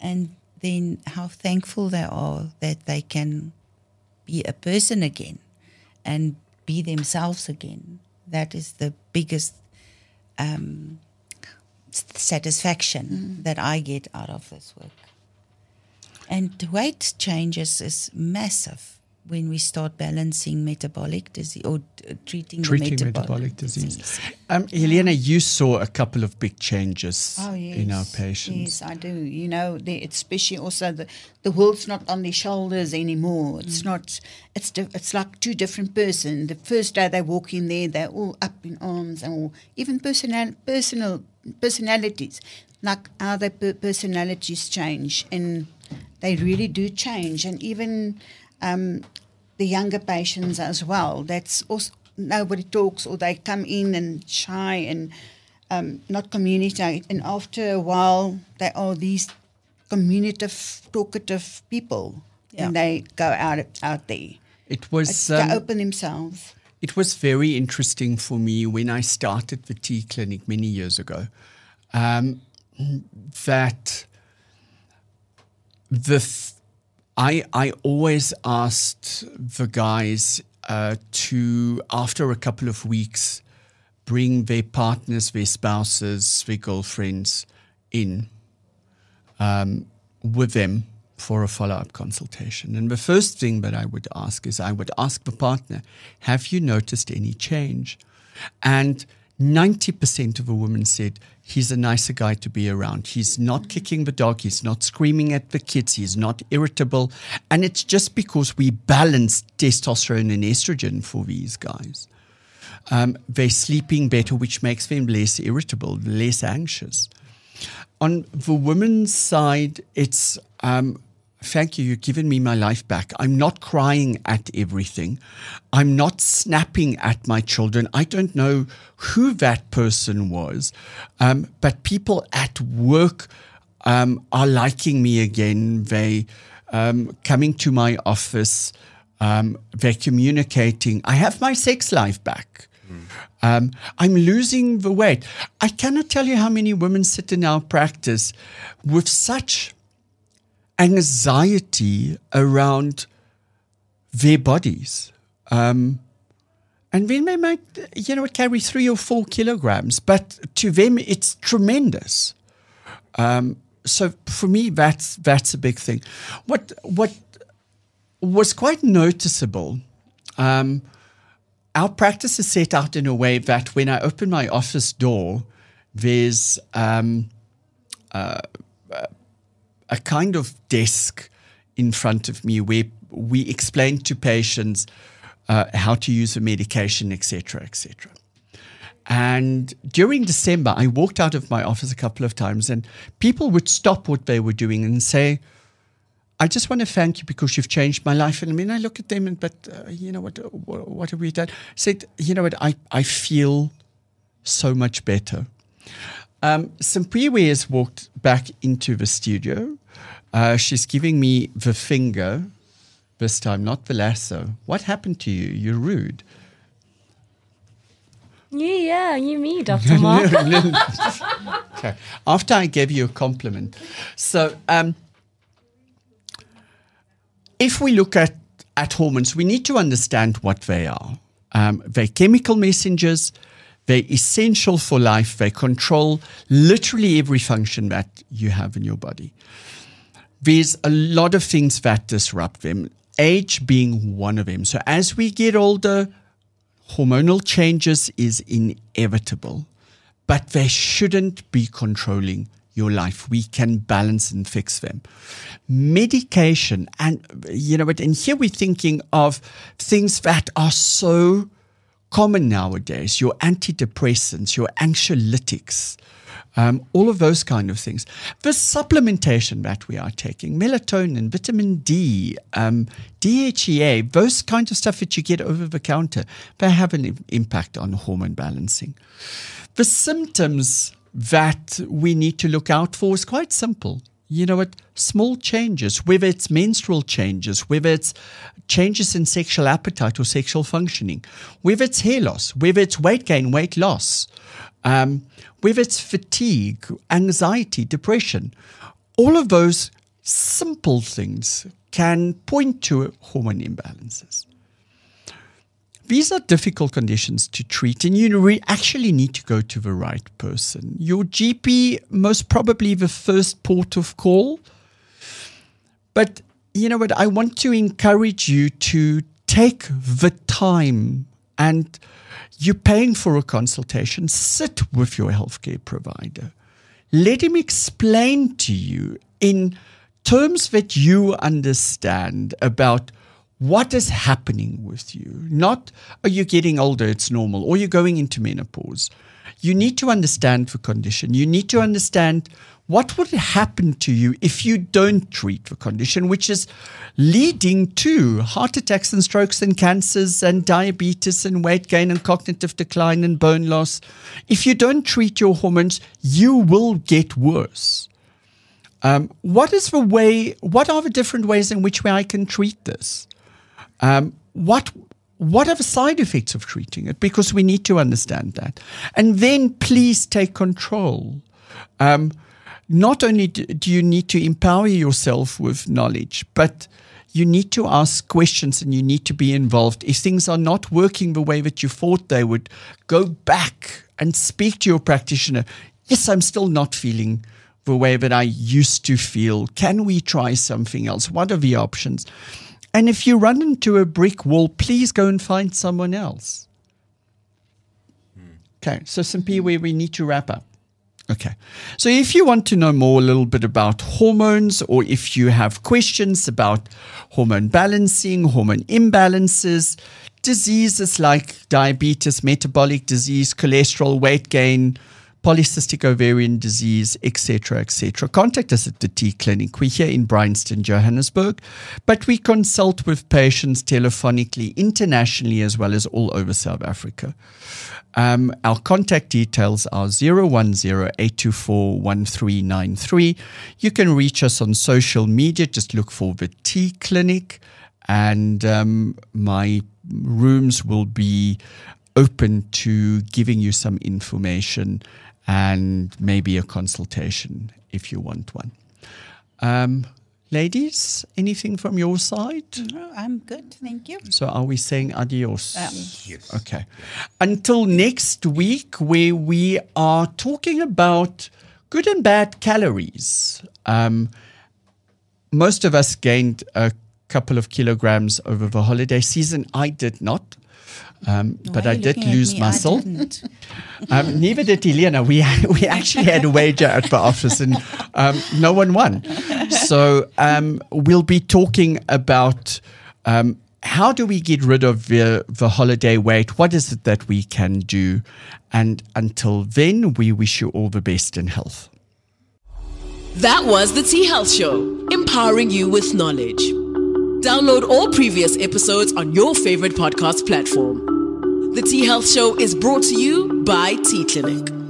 And then how thankful they are that they can be a person again and be themselves again. That is the biggest um, satisfaction that I get out of this work. And weight changes is massive when we start balancing metabolic disease or uh, treating, Treating the metabolic, disease. Um, Helena, you saw a couple of big changes Oh, yes. in our patients. Yes, I do. You know, the, especially also the, the world's not on their shoulders anymore. It's not, it's di- it's like two different person. The first day they walk in there, they're all up in arms and all, even personal, personal personalities, like how their per- personalities change. And they really do change. And even um, the younger patients as well, that's also, nobody talks or they come in and shy and um, not communicate. And after a while, they are these communicative, talkative people, Yeah. and they go out out there. It was It's- um, they open themselves. It was very interesting for me when I started the T Clinic many years ago. Um, that the th- I I always asked the guys uh, to after a couple of weeks bring their partners, their spouses, their girlfriends in um, with them for a follow up consultation. And the first thing that I would ask is I would ask the partner, Have you noticed any change? And 90% of the women said, He's a nicer guy to be around. He's not kicking the dog. He's not screaming at the kids. He's not irritable. And it's just because we balance testosterone and estrogen for these guys. Um, they're sleeping better, which makes them less irritable, less anxious on the women's side, it's um, thank you, you've given me my life back. I'm not crying at everything. I'm not snapping at my children. I don't know who that person was, um, but people at work um, are liking me again. They um, coming to my office. Um, they're communicating. I have my sex life back. Um, I'm losing the weight. I cannot tell you how many women sit in our practice with such anxiety around their bodies. Um, and then they might, you know, carry three or four kilograms, but to them it's tremendous. Um, so for me, that's that's a big thing. What what was quite noticeable. Um, our practice is set out in a way that when I open my office door, there's um, uh, a kind of desk in front of me where we explain to patients uh, how to use a medication, etc., etc. And during December, I walked out of my office a couple of times, and people would stop what they were doing and say, I just want to thank you because you've changed my life. And I mean, I look at them and, but uh, you know what, what, what have we done? Said, you know what, I, I feel so much better. Um, Simpiwe has walked back into the studio. Uh, she's giving me the finger this time, not the lasso. What happened to you? You're rude. You, yeah, you, me, Dr. Mark. okay. After I gave you a compliment. So, um, if we look at, at hormones, we need to understand what they are. Um, they're chemical messengers, they're essential for life, they control literally every function that you have in your body. There's a lot of things that disrupt them, age being one of them. So, as we get older, hormonal changes is inevitable, but they shouldn't be controlling your life. We can balance and fix them. Medication, and you know what, and here we're thinking of things that are so common nowadays your antidepressants, your anxiolytics. Um, all of those kind of things. The supplementation that we are taking, melatonin, vitamin D, um, DHEA, those kind of stuff that you get over the counter, they have an impact on hormone balancing. The symptoms that we need to look out for is quite simple. You know what? Small changes, whether it's menstrual changes, whether it's changes in sexual appetite or sexual functioning, whether it's hair loss, whether it's weight gain, weight loss, um, whether it's fatigue, anxiety, depression, all of those simple things can point to hormone imbalances. These are difficult conditions to treat, and you re- actually need to go to the right person. Your GP, most probably the first port of call. But you know what? I want to encourage you to take the time and you're paying for a consultation, sit with your healthcare provider. Let him explain to you in terms that you understand about what is happening with you. Not, are you getting older? It's normal, or you're going into menopause. You need to understand the condition. You need to understand what would happen to you if you don't treat the condition, which is leading to heart attacks and strokes and cancers and diabetes and weight gain and cognitive decline and bone loss. If you don't treat your hormones, you will get worse. Um, what is the way? What are the different ways in which way I can treat this? Um, what what are the side effects of treating it? Because we need to understand that, and then please take control. Um, not only do you need to empower yourself with knowledge, but you need to ask questions and you need to be involved. If things are not working the way that you thought they would, go back and speak to your practitioner. Yes, I'm still not feeling the way that I used to feel. Can we try something else? What are the options? And if you run into a brick wall, please go and find someone else. Okay, so simply where we need to wrap up. Okay. So if you want to know more a little bit about hormones, or if you have questions about hormone balancing, hormone imbalances, diseases like diabetes, metabolic disease, cholesterol, weight gain, polycystic ovarian disease, etc., etc. Contact us at the T Clinic. We're here in Bryanston, Johannesburg, but we consult with patients telephonically, internationally, as well as all over South Africa. Um, our contact details are 010-824-1393. You can reach us on social media. Just look for the T Clinic, and um, my rooms will be open to giving you some information and maybe a consultation if you want one. Um, ladies, anything from your side? No, I'm good, thank you. So are we saying adios? Um, Yes. Okay. Until next week, where we are talking about good and bad calories. Um, most of us gained a couple of kilograms over the holiday season. I did not. Um, but I did lose muscle. Um, neither did Helena. We we actually had a wager at the office, and um, no one won. So um, we'll be talking about um, how do we get rid of the the holiday weight. What is it that we can do? And until then, we wish you all the best in health. That was the T Health Show, empowering you with knowledge. Download all previous episodes on your favorite podcast platform. The T Health Show is brought to you by T Clinic.